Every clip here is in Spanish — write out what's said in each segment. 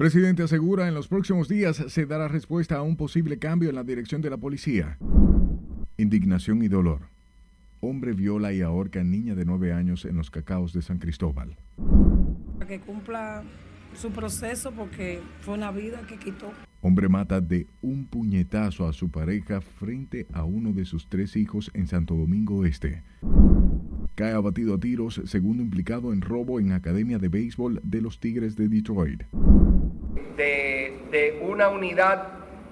Presidente asegura en los próximos días se dará respuesta a un posible cambio en la dirección de la policía. Indignación y dolor. Hombre viola y ahorca a niña de nueve años en los cacaos de San Cristóbal. Que cumpla su proceso porque fue una vida que quitó. Hombre mata de un puñetazo a su pareja frente a uno de sus tres hijos en Santo Domingo Este. Cae abatido a tiros, segundo implicado en robo en Academia de Béisbol de los Tigres de Detroit. De, de una unidad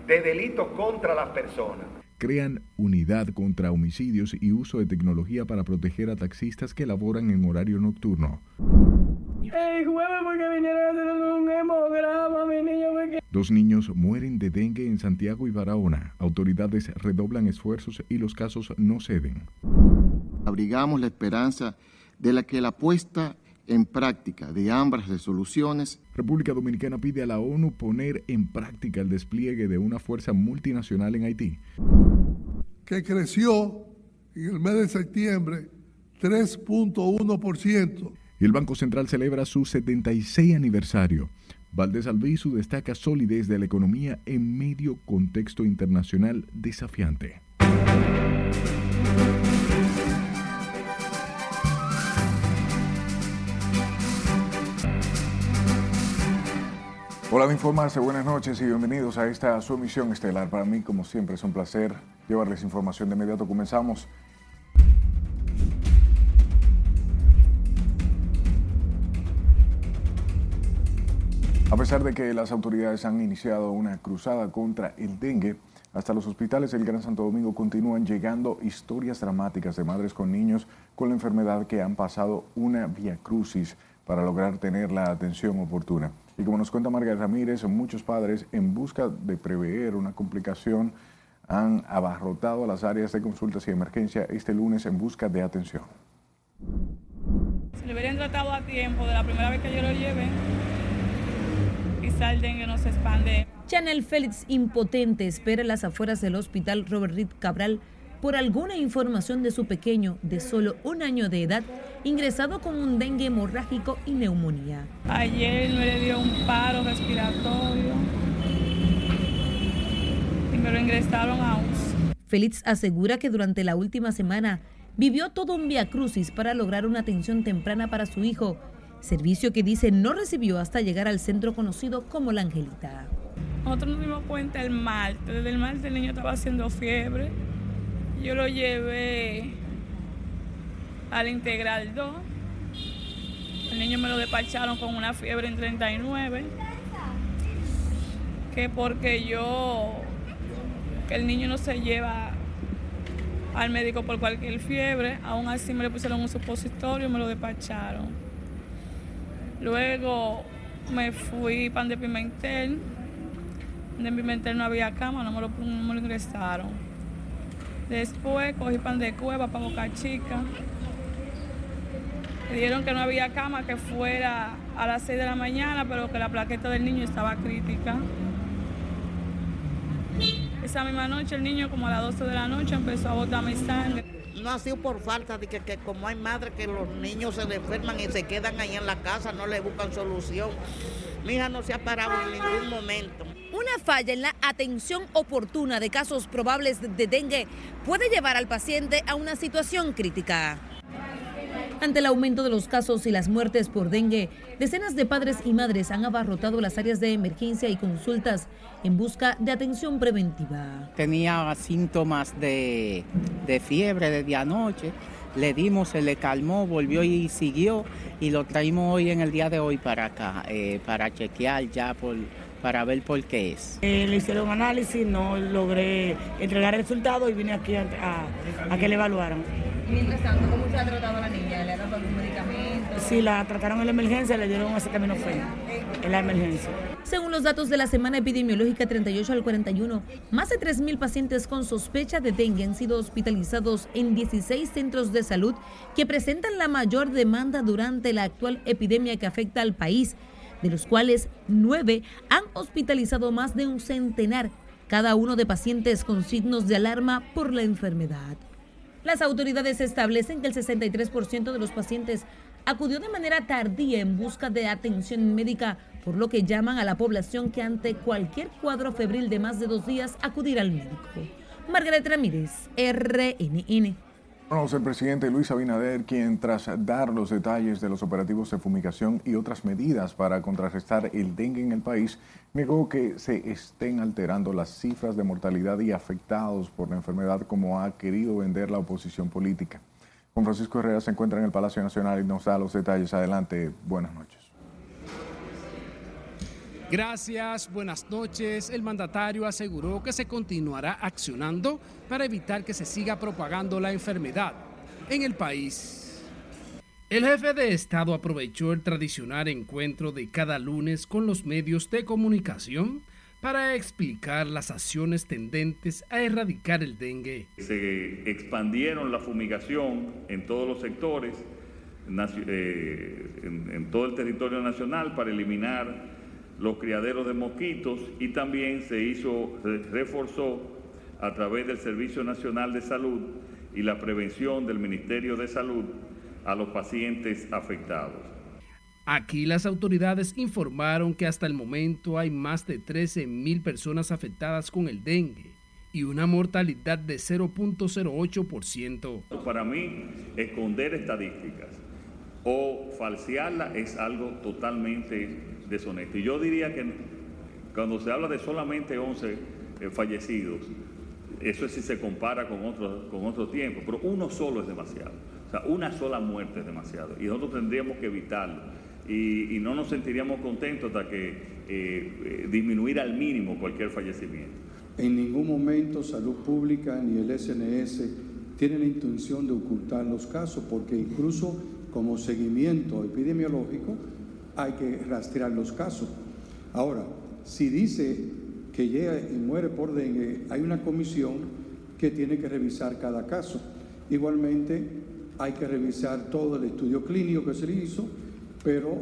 de delito contra las personas. Crean unidad contra homicidios y uso de tecnología para proteger a taxistas que laboran en horario nocturno. Dos niños mueren de dengue en Santiago y Barahona. Autoridades redoblan esfuerzos y los casos no ceden. Abrigamos la esperanza de la que la puesta en práctica de ambas resoluciones. República Dominicana pide a la ONU poner en práctica el despliegue de una fuerza multinacional en Haití. Que creció en el mes de septiembre 3.1%. Y el Banco Central celebra su 76 aniversario. Valdés Albizu destaca solidez de la economía en medio contexto internacional desafiante. Hola de Informarse, buenas noches y bienvenidos a esta su emisión estelar. Para mí, como siempre, es un placer llevarles información de inmediato. Comenzamos A pesar de que las autoridades han iniciado una cruzada contra el dengue, hasta los hospitales del Gran Santo Domingo continúan llegando historias dramáticas de madres con niños con la enfermedad que han pasado una vía crucis para lograr tener la atención oportuna. Y como nos cuenta Margarita Ramírez, muchos padres en busca de prever una complicación han abarrotado las áreas de consultas y emergencia este lunes en busca de atención. Si lo hubieran tratado a tiempo de la primera vez que yo lo llevé, el dengue no se expande. Chanel Félix, impotente, espera en las afueras del hospital Robert Reed Cabral por alguna información de su pequeño de solo un año de edad ingresado con un dengue hemorrágico y neumonía. Ayer me le dio un paro respiratorio y me lo ingresaron a UCI. Félix asegura que durante la última semana vivió todo un via crucis para lograr una atención temprana para su hijo servicio que dice no recibió hasta llegar al centro conocido como La Angelita. Nosotros nos dimos cuenta el martes, desde el martes el niño estaba haciendo fiebre. Yo lo llevé al Integral 2. El niño me lo despacharon con una fiebre en 39. Que porque yo, que el niño no se lleva al médico por cualquier fiebre, aún así me le pusieron un supositorio y me lo despacharon. Luego me fui pan de Pimentel. De Pimentel no había cama, no me lo, no lo ingresaron. Después cogí pan de cueva para Boca Chica. Me dijeron que no había cama, que fuera a las 6 de la mañana, pero que la plaqueta del niño estaba crítica. Esa misma noche el niño como a las 12 de la noche empezó a botar mi sangre no ha sido por falta de que, como hay madres que los niños se le enferman y se quedan ahí en la casa, no le buscan solución. Mi hija no se ha parado en ningún momento. Una falla en la atención oportuna de casos probables de dengue puede llevar al paciente a una situación crítica. Ante el aumento de los casos y las muertes por dengue, decenas de padres y madres han abarrotado las áreas de emergencia y consultas en busca de atención preventiva. Tenía síntomas de, fiebre desde anoche, le dimos, se le calmó, volvió y siguió y lo traímos hoy en el día de hoy para acá, eh, para chequear ya por, para ver por qué es. Eh, le hicieron análisis, no logré entregar el resultado y vine aquí a, a que le evaluaran. Mientras tanto, ¿cómo se ha tratado a la niña? ¿Le ha dado algún medicamento? Sí, la trataron en la emergencia, le dieron acetaminofén en la emergencia. Según los datos de la semana epidemiológica 38 al 41, más de 3.000 pacientes con sospecha de dengue han sido hospitalizados en 16 centros de salud que presentan la mayor demanda durante la actual epidemia que afecta al país, de los cuales 9 han hospitalizado más de un centenar, cada uno de pacientes con signos de alarma por la enfermedad. Las autoridades establecen que el 63% de los pacientes acudió de manera tardía en busca de atención médica, por lo que llaman a la población que ante cualquier cuadro febril de más de dos días acudir al médico. Margaret Ramírez, RNN. El presidente Luis Abinader, quien tras dar los detalles de los operativos de fumigación y otras medidas para contrarrestar el dengue en el país, negó que se estén alterando las cifras de mortalidad y afectados por la enfermedad como ha querido vender la oposición política. Juan Francisco Herrera se encuentra en el Palacio Nacional y nos da los detalles. Adelante, buenas noches. Gracias, buenas noches. El mandatario aseguró que se continuará accionando para evitar que se siga propagando la enfermedad en el país. El jefe de Estado aprovechó el tradicional encuentro de cada lunes con los medios de comunicación para explicar las acciones tendentes a erradicar el dengue. Se expandieron la fumigación en todos los sectores, eh, en todo el territorio nacional para eliminar los criaderos de mosquitos y también se hizo, reforzó a través del Servicio Nacional de Salud y la prevención del Ministerio de Salud a los pacientes afectados. Aquí las autoridades informaron que hasta el momento hay más de 13 mil personas afectadas con el dengue y una mortalidad de 0.08%. Para mí, esconder estadísticas o falsearlas es algo totalmente deshonesto. Y yo diría que cuando se habla de solamente 11 eh, fallecidos, eso es si se compara con otro, con otro tiempo, pero uno solo es demasiado. O sea, una sola muerte es demasiado. Y nosotros tendríamos que evitarlo. Y, no nos sentiríamos contentos hasta que eh, eh, disminuir al mínimo cualquier fallecimiento. En ningún momento Salud Pública ni el SNS tienen la intención de ocultar los casos, porque incluso como seguimiento epidemiológico, hay que rastrear los casos. Ahora, si dice que llega y muere por dengue, hay una comisión que tiene que revisar cada caso. Igualmente, hay que revisar todo el estudio clínico que se le hizo, pero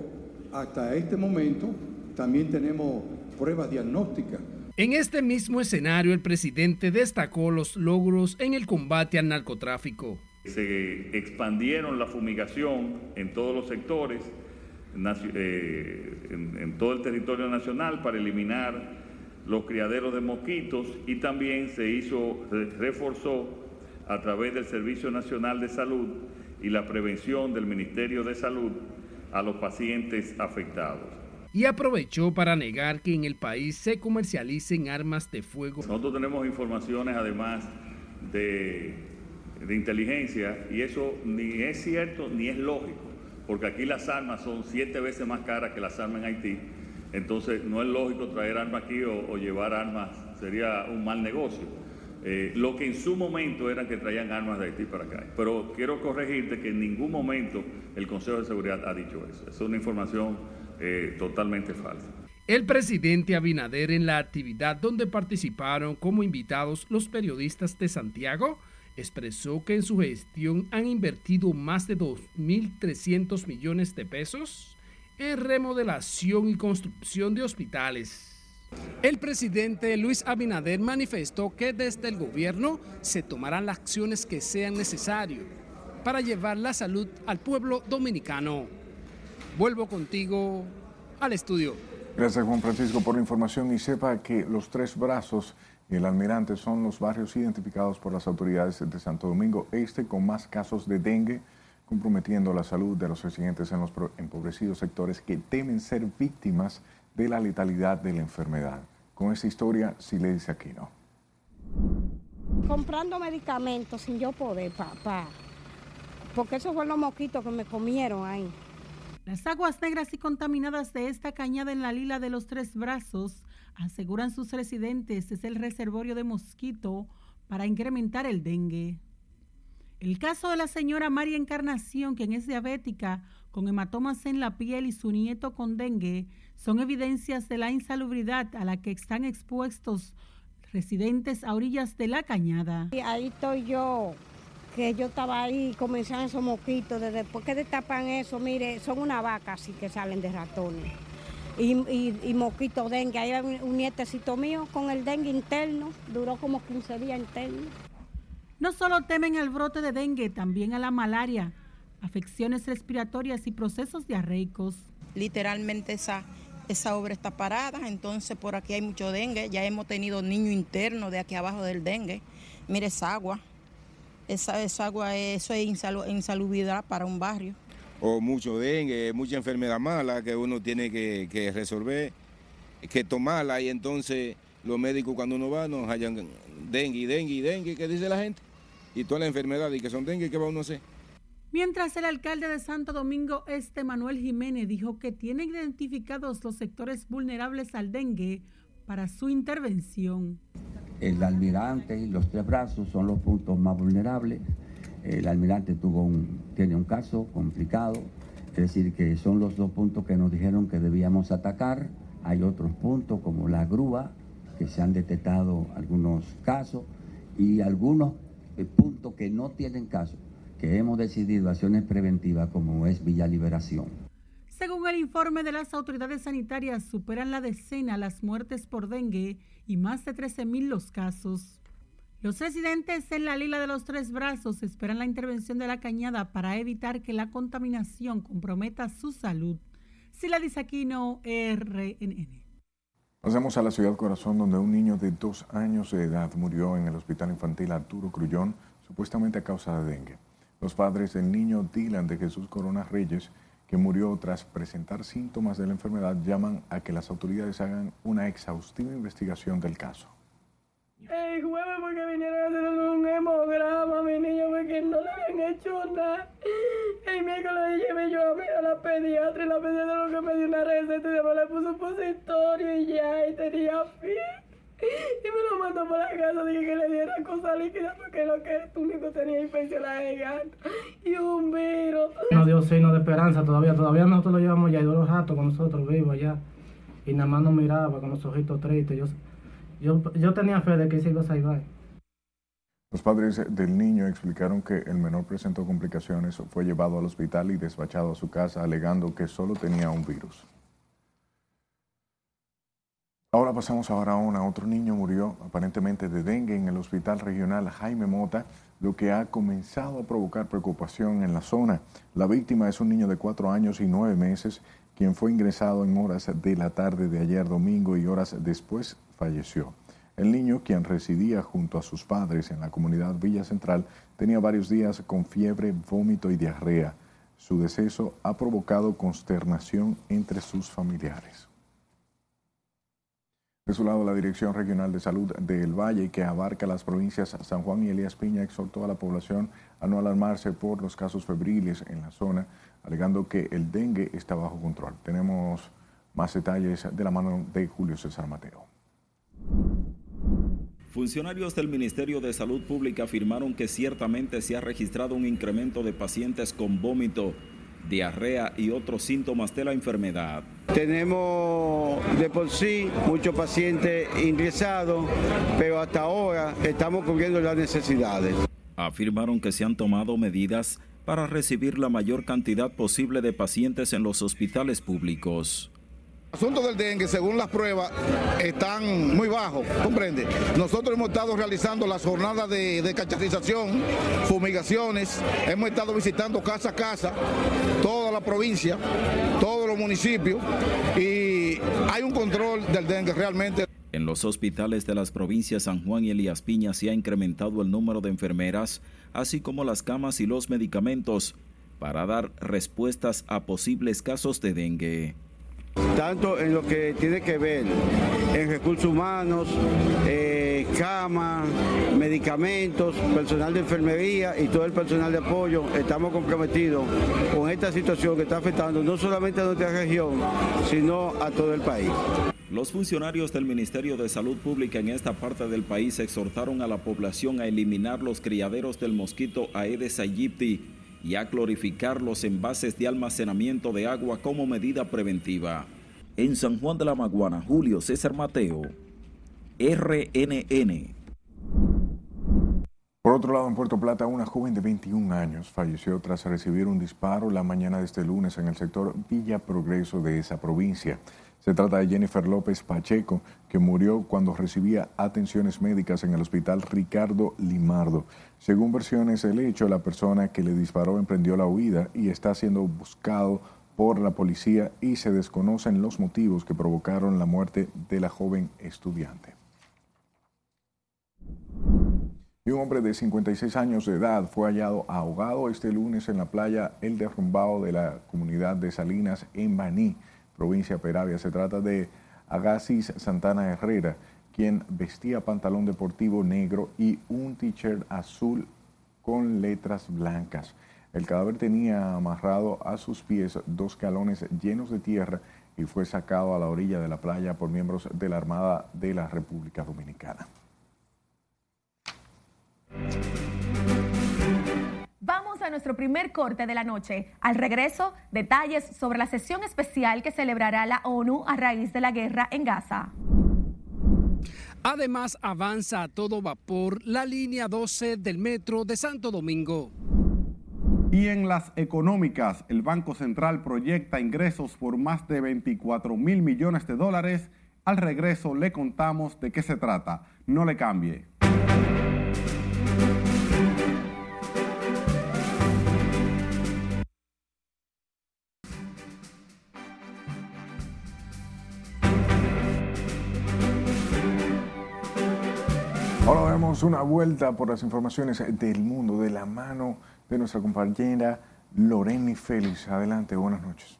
hasta este momento también tenemos pruebas diagnósticas. En este mismo escenario, el presidente destacó los logros en el combate al narcotráfico. Se expandieron la fumigación en todos los sectores, eh, en, todo el territorio nacional para eliminar los criaderos de mosquitos y también se hizo, reforzó a través del Servicio Nacional de Salud y la prevención del Ministerio de Salud a los pacientes afectados. Y aprovechó para negar que en el país se comercialicen armas de fuego. Nosotros tenemos informaciones además de, de inteligencia y eso ni es cierto ni es lógico porque aquí las armas son siete veces más caras que las armas en Haití. Entonces no es lógico traer armas aquí o, llevar armas, sería un mal negocio. Eh, lo que en su momento era que traían armas de Haití para acá. Pero quiero corregirte que en ningún momento el Consejo de Seguridad ha dicho eso. Es una información eh, totalmente falsa. El presidente Abinader en la actividad donde participaron como invitados los periodistas de Santiago expresó que en su gestión han invertido más de 2.300 millones de pesos en remodelación y construcción de hospitales. El presidente Luis Abinader manifestó que desde el gobierno se tomarán las acciones que sean necesarias para llevar la salud al pueblo dominicano. Vuelvo contigo al estudio. Gracias Juan Francisco por la información y sepa que los tres brazos el Almirante son los barrios identificados por las autoridades de Santo Domingo Este con más casos de dengue, comprometiendo la salud de los residentes en los empobrecidos sectores que temen ser víctimas de la letalidad de la enfermedad. Con esta historia, si le dice aquí, ¿no? Comprando medicamentos sin yo poder, papá. Porque esos fueron los mosquitos que me comieron ahí. Las aguas negras y contaminadas de esta cañada en la lila de los tres brazos aseguran sus residentes, es el reservorio de mosquito para incrementar el dengue. El caso de la señora María Encarnación, quien es diabética, con hematomas en la piel y su nieto con dengue, son evidencias de la insalubridad a la que están expuestos residentes a orillas de la cañada. ahí estoy yo, que yo estaba ahí, comenzaron esos mosquitos, desde después que destapan eso, mire, son una vaca así que salen de ratones y, y, y mosquito dengue. Hay un nietecito mío con el dengue interno, duró como 15 días interno. No solo temen al brote de dengue, también a la malaria, afecciones respiratorias y procesos diarreicos. Literalmente esa, esa obra está parada, entonces por aquí hay mucho dengue, ya hemos tenido niño interno de aquí abajo del dengue. Mire esa agua, esa, esa agua, eso es insalubridad para un barrio. O mucho dengue, mucha enfermedad mala que uno tiene que, que resolver, que tomarla y entonces los médicos cuando uno va nos hallan dengue, dengue, dengue, ¿qué dice la gente? Y todas las enfermedades que son dengue, ¿qué va uno a hacer? Mientras el alcalde de Santo Domingo Este, Manuel Jiménez, dijo que tiene identificados los sectores vulnerables al dengue para su intervención. El almirante y los tres brazos son los puntos más vulnerables. El almirante tuvo un, tiene un caso complicado, es decir, que son los dos puntos que nos dijeron que debíamos atacar. Hay otros puntos como la grúa, que se han detectado algunos casos y algunos eh, puntos que no tienen caso, que hemos decidido acciones preventivas como es Villa Liberación. Según el informe de las autoridades sanitarias, superan la decena las muertes por dengue y más de 13.000 los casos. Los residentes en la Lila de los Tres Brazos esperan la intervención de la cañada para evitar que la contaminación comprometa su salud. Sila Disaquino, RNN. Pasamos a la ciudad Corazón, donde un niño de dos años de edad murió en el hospital infantil Arturo Crullón, supuestamente a causa de dengue. Los padres del niño Dylan de Jesús Corona Reyes, que murió tras presentar síntomas de la enfermedad, llaman a que las autoridades hagan una exhaustiva investigación del caso. El jueves porque vinieron a hacer un hemograma mi niño porque no le habían hecho nada. El miércoles llevé yo a, mí a la pediatra y la pediatra lo que me dio una receta y después le puso un positorio y ya, y tenía fin. Y me lo mandó para la casa, dije que le diera cosa líquida porque lo que tu único tenía infección la garganta y un virus. No dio signo de esperanza todavía, todavía nosotros lo llevamos ya, y los ratos con nosotros vivos allá. Y nada más nos miraba con los ojitos tristes. Yo, yo, yo tenía fe de que se iba a salvar. Los padres del niño explicaron que el menor presentó complicaciones, fue llevado al hospital y despachado a su casa alegando que solo tenía un virus. Ahora pasamos a una. Otro niño murió aparentemente de dengue en el hospital regional Jaime Mota, lo que ha comenzado a provocar preocupación en la zona. La víctima es un niño de cuatro años y nueve meses, quien fue ingresado en horas de la tarde de ayer domingo y horas después falleció. El niño, quien residía junto a sus padres en la comunidad Villa Central, tenía varios días con fiebre, vómito y diarrea. Su deceso ha provocado consternación entre sus familiares. De su lado, la Dirección Regional de Salud del Valle, que abarca las provincias San Juan y Elías Piña, exhortó a la población a no alarmarse por los casos febriles en la zona, alegando que el dengue está bajo control. Tenemos más detalles de la mano de Julio César Mateo. Funcionarios del Ministerio de Salud Pública afirmaron que ciertamente se ha registrado un incremento de pacientes con vómito, diarrea y otros síntomas de la enfermedad. Tenemos de por sí muchos pacientes ingresados, pero hasta ahora estamos cubriendo las necesidades. Afirmaron que se han tomado medidas para recibir la mayor cantidad posible de pacientes en los hospitales públicos asunto del dengue, según las pruebas, están muy bajos, comprende. Nosotros hemos estado realizando las jornadas de, de fumigaciones, hemos estado visitando casa a casa, toda la provincia, todos los municipios, y hay un control del dengue realmente. En los hospitales de las provincias San Juan y Elías Piña se ha incrementado el número de enfermeras, así como las camas y los medicamentos, para dar respuestas a posibles casos de dengue tanto en lo que tiene que ver en recursos humanos, eh, cama, medicamentos, personal de enfermería y todo el personal de apoyo. Estamos comprometidos con esta situación que está afectando no solamente a nuestra región, sino a todo el país. Los funcionarios del Ministerio de Salud Pública en esta parte del país exhortaron a la población a eliminar los criaderos del mosquito Aedes aegypti y a clorificar los envases de almacenamiento de agua como medida preventiva. En San Juan de la Maguana, Julio César Mateo, RNN. Por otro lado, en Puerto Plata, una joven de 21 años falleció tras recibir un disparo la mañana de este lunes en el sector Villa Progreso de esa provincia. Se trata de Jennifer López Pacheco, que murió cuando recibía atenciones médicas en el hospital Ricardo Limardo. Según versiones del hecho, la persona que le disparó emprendió la huida y está siendo buscado por la policía y se desconocen los motivos que provocaron la muerte de la joven estudiante. Y un hombre de 56 años de edad fue hallado ahogado este lunes en la playa El Derrumbado de la comunidad de Salinas en Baní, provincia Peravia. Se trata de Agasis Santana Herrera, quien vestía pantalón deportivo negro y un t-shirt azul con letras blancas. El cadáver tenía amarrado a sus pies dos galones llenos de tierra y fue sacado a la orilla de la playa por miembros de la Armada de la República Dominicana. A nuestro primer corte de la noche. Al regreso, detalles sobre la sesión especial que celebrará la ONU a raíz de la guerra en Gaza. Además, avanza a todo vapor la línea 12 del metro de Santo Domingo. Y en las económicas, el Banco Central proyecta ingresos por más de 24 mil millones de dólares. Al regreso le contamos de qué se trata. No le cambie. Damos una vuelta por las informaciones del mundo de la mano de nuestra compañera Loreni Félix. Adelante, buenas noches.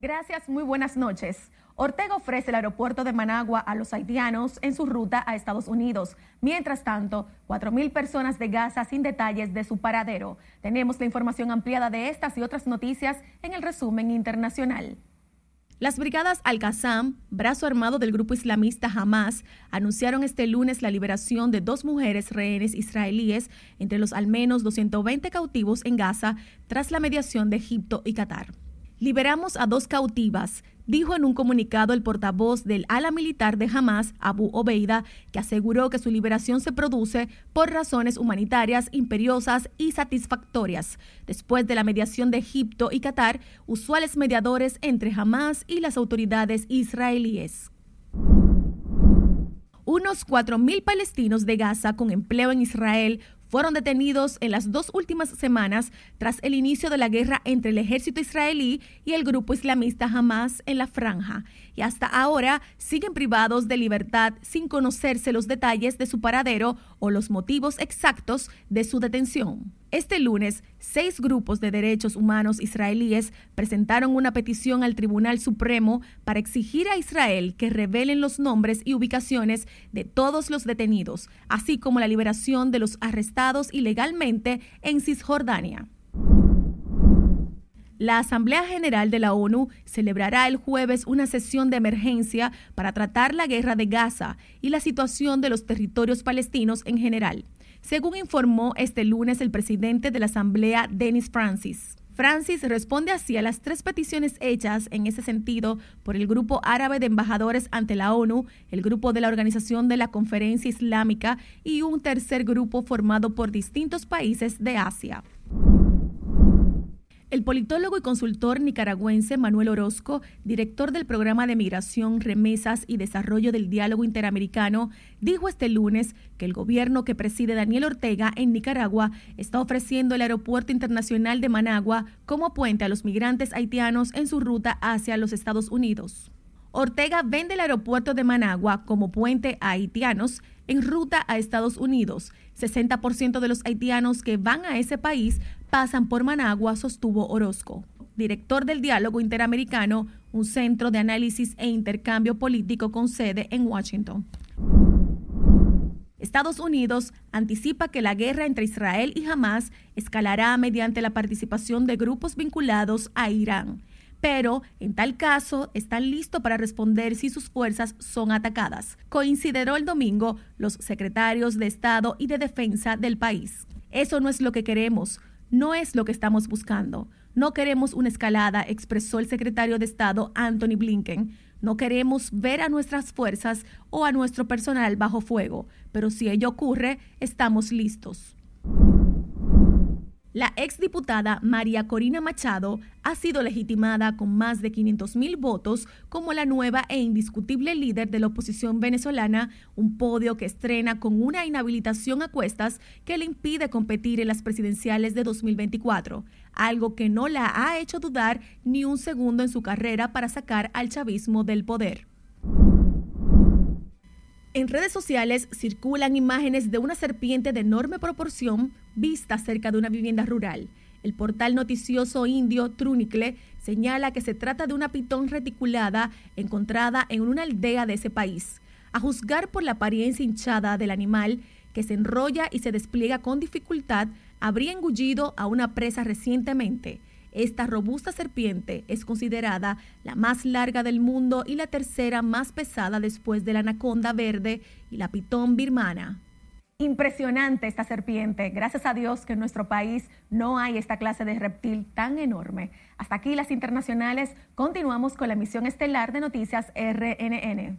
Gracias, muy buenas noches. Ortega ofrece el aeropuerto de Managua a los haitianos en su ruta a Estados Unidos. Mientras tanto, 4.000 personas de Gaza sin detalles de su paradero. Tenemos la información ampliada de estas y otras noticias en el resumen internacional. Las brigadas Al-Qassam, brazo armado del grupo islamista Hamas, anunciaron este lunes la liberación de dos mujeres rehenes israelíes entre los al menos 220 cautivos en Gaza tras la mediación de Egipto y Qatar. Liberamos a dos cautivas, dijo en un comunicado el portavoz del ala militar de Hamas, Abu Obeida, que aseguró que su liberación se produce por razones humanitarias imperiosas y satisfactorias, después de la mediación de Egipto y Qatar, usuales mediadores entre Hamas y las autoridades israelíes. Unos 4.000 palestinos de Gaza con empleo en Israel fueron detenidos en las dos últimas semanas tras el inicio de la guerra entre el ejército israelí y el grupo islamista Hamas en la franja, y hasta ahora siguen privados de libertad sin conocerse los detalles de su paradero o los motivos exactos de su detención. Este lunes, seis grupos de derechos humanos israelíes presentaron una petición al Tribunal Supremo para exigir a Israel que revelen los nombres y ubicaciones de todos los detenidos, así como la liberación de los arrestados ilegalmente en Cisjordania. La Asamblea General de la ONU celebrará el jueves una sesión de emergencia para tratar la guerra de Gaza y la situación de los territorios palestinos en general, según informó este lunes el presidente de la Asamblea, Dennis Francis. Francis responde así a las tres peticiones hechas en ese sentido por el Grupo Árabe de Embajadores ante la ONU, el Grupo de la Organización de la Conferencia Islámica y un tercer grupo formado por distintos países de Asia. El politólogo y consultor nicaragüense Manuel Orozco, director del programa de migración, remesas y desarrollo del diálogo interamericano, dijo este lunes que el gobierno que preside Daniel Ortega en Nicaragua está ofreciendo el aeropuerto internacional de Managua como puente a los migrantes haitianos en su ruta hacia los Estados Unidos. Ortega vende el aeropuerto de Managua como puente a haitianos en ruta a Estados Unidos. 60% de los haitianos que van a ese país pasan por Managua, sostuvo Orozco, director del Diálogo Interamericano, un centro de análisis e intercambio político con sede en Washington. Estados Unidos anticipa que la guerra entre Israel y Hamas escalará mediante la participación de grupos vinculados a Irán pero en tal caso están listos para responder si sus fuerzas son atacadas. Coincidió el domingo los secretarios de Estado y de Defensa del país. Eso no es lo que queremos, no es lo que estamos buscando. No queremos una escalada, expresó el secretario de Estado Anthony Blinken. No queremos ver a nuestras fuerzas o a nuestro personal bajo fuego, pero si ello ocurre, estamos listos. La exdiputada María Corina Machado ha sido legitimada con más de 500 mil votos como la nueva e indiscutible líder de la oposición venezolana, un podio que estrena con una inhabilitación a cuestas que le impide competir en las presidenciales de 2024, algo que no la ha hecho dudar ni un segundo en su carrera para sacar al chavismo del poder. En redes sociales circulan imágenes de una serpiente de enorme proporción vista cerca de una vivienda rural. El portal noticioso indio Trunicle señala que se trata de una pitón reticulada encontrada en una aldea de ese país. A juzgar por la apariencia hinchada del animal, que se enrolla y se despliega con dificultad, habría engullido a una presa recientemente. Esta robusta serpiente es considerada la más larga del mundo y la tercera más pesada después de la anaconda verde y la pitón birmana. Impresionante esta serpiente. Gracias a Dios que en nuestro país no hay esta clase de reptil tan enorme. Hasta aquí las internacionales. Continuamos con la emisión estelar de Noticias RNN.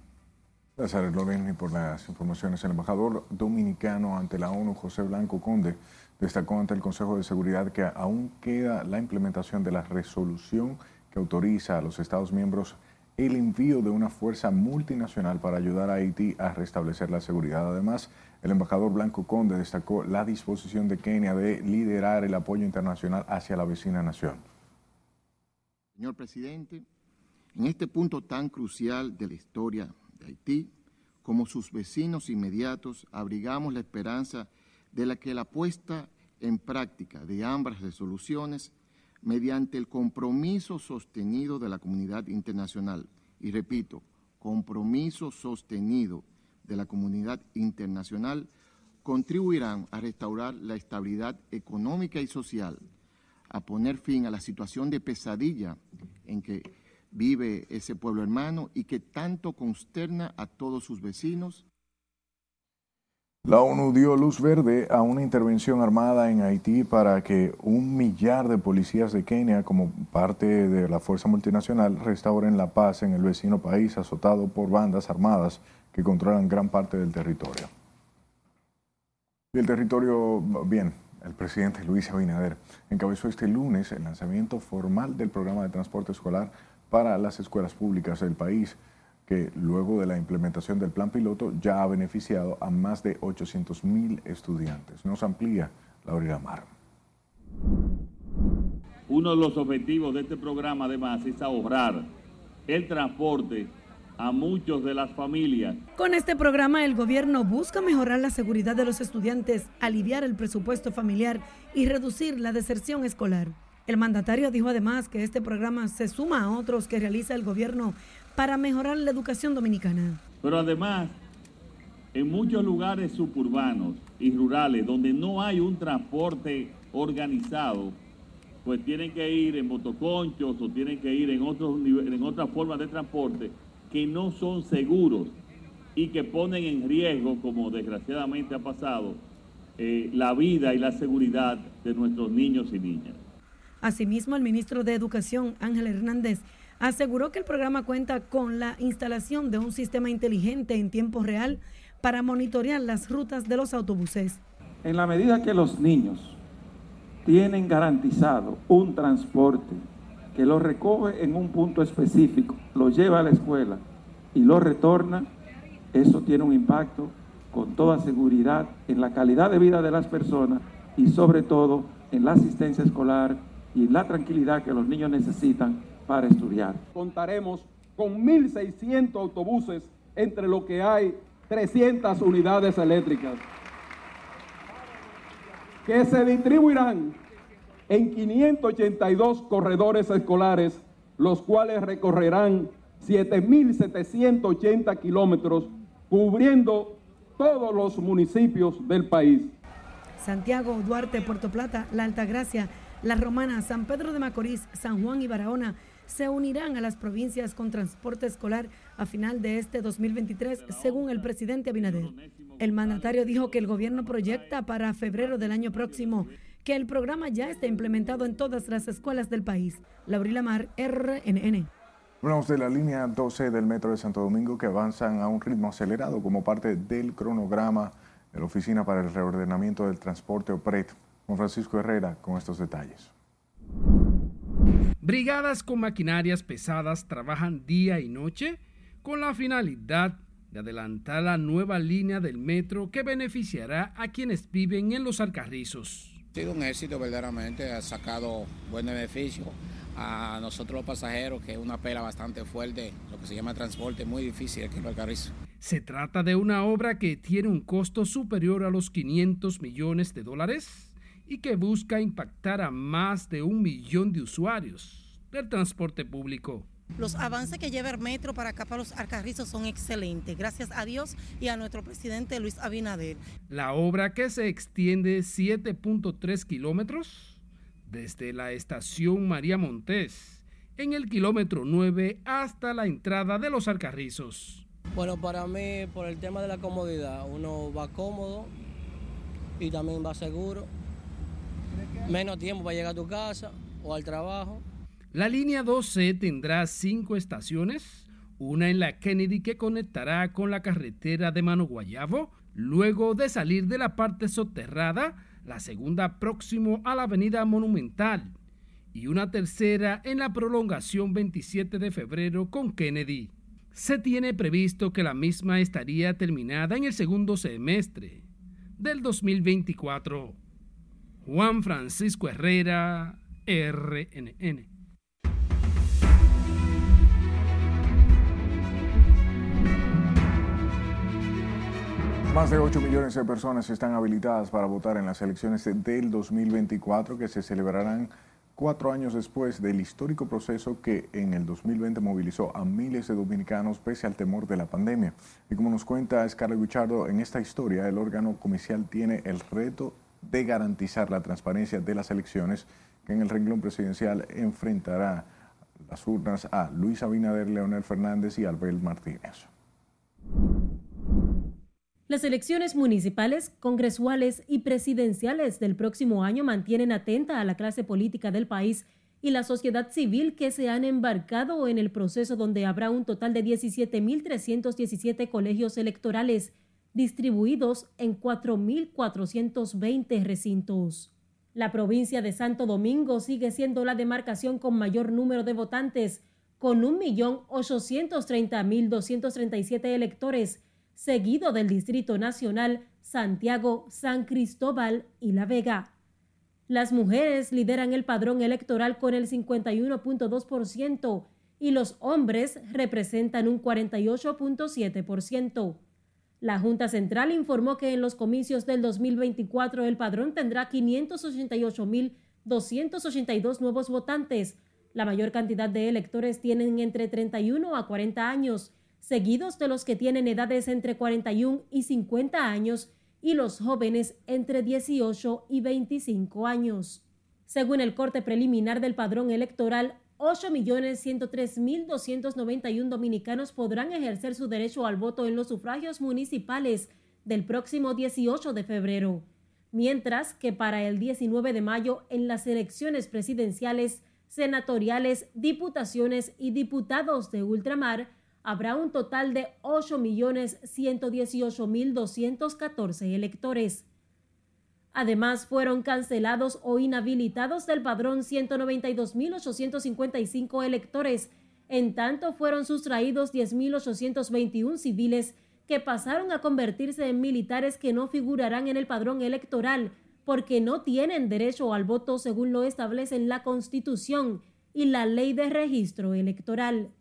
Gracias, Lorena, por las informaciones. El embajador dominicano ante la ONU, José Blanco Conde, Destacó ante el Consejo de Seguridad que aún queda la implementación de la resolución que autoriza a los Estados miembros el envío de una fuerza multinacional para ayudar a Haití a restablecer la seguridad. Además, el embajador Blanco Conde destacó la disposición de Kenia de liderar el apoyo internacional hacia la vecina nación. Señor presidente, en este punto tan crucial de la historia de Haití, como sus vecinos inmediatos, abrigamos la esperanza de la que la puesta en práctica de ambas resoluciones mediante el compromiso sostenido de la comunidad internacional, y repito, compromiso sostenido de la comunidad internacional, contribuirán a restaurar la estabilidad económica y social, a poner fin a la situación de pesadilla en que vive ese pueblo hermano y que tanto consterna a todos sus vecinos la ONU dio luz verde a una intervención armada en Haití para que un millar de policías de Kenia, como parte de la fuerza multinacional, restauren la paz en el vecino país azotado por bandas armadas que controlan gran parte del territorio. Y el territorio, bien, el presidente Luis Abinader encabezó este lunes el lanzamiento formal del programa de transporte escolar para las escuelas públicas del país que luego de la implementación del plan piloto ya ha beneficiado a más de 800 mil estudiantes. Nos amplía Laura Mar. Uno de los objetivos de este programa además es ahorrar el transporte a muchos de las familias. Con este programa el gobierno busca mejorar la seguridad de los estudiantes, aliviar el presupuesto familiar y reducir la deserción escolar. El mandatario dijo además que este programa se suma a otros que realiza el gobierno para mejorar la educación dominicana. Pero además, en muchos lugares suburbanos y rurales donde no hay un transporte organizado, pues tienen que ir en motoconchos o tienen que ir en, otros, en otras formas de transporte que no son seguros y que ponen en riesgo, como desgraciadamente ha pasado, eh, la vida y la seguridad de nuestros niños y niñas. Asimismo, el ministro de Educación, Ángel Hernández, aseguró que el programa cuenta con la instalación de un sistema inteligente en tiempo real para monitorear las rutas de los autobuses. En la medida que los niños tienen garantizado un transporte que los recoge en un punto específico, lo lleva a la escuela y lo retorna, eso tiene un impacto con toda seguridad en la calidad de vida de las personas y sobre todo en la asistencia escolar y la tranquilidad que los niños necesitan para estudiar. Contaremos con 1.600 autobuses entre lo que hay 300 unidades eléctricas que se distribuirán en 582 corredores escolares, los cuales recorrerán 7.780 kilómetros, cubriendo todos los municipios del país. Santiago, Duarte, Puerto Plata, La Altagracia, La Romana, San Pedro de Macorís, San Juan y Barahona se unirán a las provincias con transporte escolar a final de este 2023, según el presidente Abinader. El mandatario dijo que el gobierno proyecta para febrero del año próximo que el programa ya esté implementado en todas las escuelas del país. Laurila Mar, RNN. Hablamos de la línea 12 del Metro de Santo Domingo que avanzan a un ritmo acelerado como parte del cronograma de la Oficina para el Reordenamiento del Transporte OPRET Juan Francisco Herrera con estos detalles. Brigadas con maquinarias pesadas trabajan día y noche con la finalidad de adelantar la nueva línea del metro que beneficiará a quienes viven en los Alcarrizos. Ha sido un éxito verdaderamente, ha sacado buen beneficio a nosotros los pasajeros, que es una pela bastante fuerte, lo que se llama transporte muy difícil aquí en Alcarrizo. Se trata de una obra que tiene un costo superior a los 500 millones de dólares y que busca impactar a más de un millón de usuarios del transporte público. Los avances que lleva el metro para acá, para los Alcarrizos, son excelentes, gracias a Dios y a nuestro presidente Luis Abinader. La obra que se extiende 7.3 kilómetros desde la estación María Montés en el kilómetro 9 hasta la entrada de los Alcarrizos. Bueno, para mí, por el tema de la comodidad, uno va cómodo y también va seguro menos tiempo para llegar a tu casa o al trabajo. La línea 12 tendrá cinco estaciones, una en la Kennedy que conectará con la carretera de Mano Guayabo, luego de salir de la parte soterrada, la segunda próximo a la avenida Monumental y una tercera en la prolongación 27 de febrero con Kennedy. Se tiene previsto que la misma estaría terminada en el segundo semestre del 2024. Juan Francisco Herrera, RNN. Más de 8 millones de personas están habilitadas para votar en las elecciones del 2024 que se celebrarán cuatro años después del histórico proceso que en el 2020 movilizó a miles de dominicanos pese al temor de la pandemia. Y como nos cuenta Scarlett Guichardo, en esta historia el órgano comicial tiene el reto de garantizar la transparencia de las elecciones, que en el renglón presidencial enfrentará las urnas a Luis Abinader, Leonel Fernández y Albert Martínez. Las elecciones municipales, congresuales y presidenciales del próximo año mantienen atenta a la clase política del país y la sociedad civil que se han embarcado en el proceso donde habrá un total de 17.317 colegios electorales distribuidos en 4.420 recintos. La provincia de Santo Domingo sigue siendo la demarcación con mayor número de votantes, con 1.830.237 electores, seguido del Distrito Nacional, Santiago, San Cristóbal y La Vega. Las mujeres lideran el padrón electoral con el 51.2% y los hombres representan un 48.7%. La Junta Central informó que en los comicios del 2024 el padrón tendrá 588.282 nuevos votantes. La mayor cantidad de electores tienen entre 31 a 40 años, seguidos de los que tienen edades entre 41 y 50 años y los jóvenes entre 18 y 25 años. Según el corte preliminar del padrón electoral, 8.103.291 dominicanos podrán ejercer su derecho al voto en los sufragios municipales del próximo 18 de febrero, mientras que para el 19 de mayo en las elecciones presidenciales, senatoriales, diputaciones y diputados de ultramar habrá un total de 8.118.214 electores. Además, fueron cancelados o inhabilitados del padrón 192.855 electores. En tanto, fueron sustraídos 10.821 civiles que pasaron a convertirse en militares que no figurarán en el padrón electoral porque no tienen derecho al voto según lo establecen la Constitución y la Ley de Registro Electoral.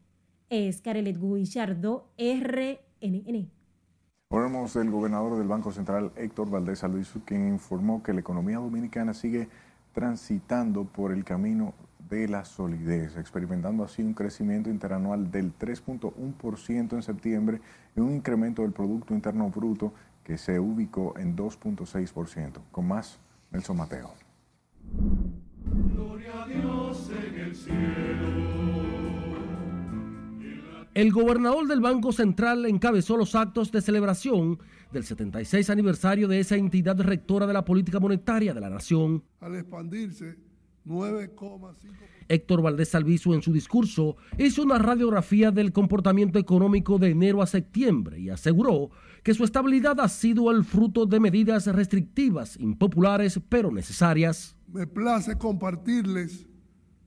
Es Carelet Guillardo, RNN. Hablamos del gobernador del Banco Central, Héctor Valdés Luis, quien informó que la economía dominicana sigue transitando por el camino de la solidez, experimentando así un crecimiento interanual del 3.1% en septiembre y un incremento del Producto Interno Bruto que se ubicó en 2.6%. Con más, Nelson Mateo. Gloria a Dios en el cielo el gobernador del Banco Central encabezó los actos de celebración del 76 aniversario de esa entidad rectora de la política monetaria de la nación. Al expandirse 9,5%. Héctor Valdés Alviso en su discurso hizo una radiografía del comportamiento económico de enero a septiembre y aseguró que su estabilidad ha sido el fruto de medidas restrictivas, impopulares pero necesarias. Me place compartirles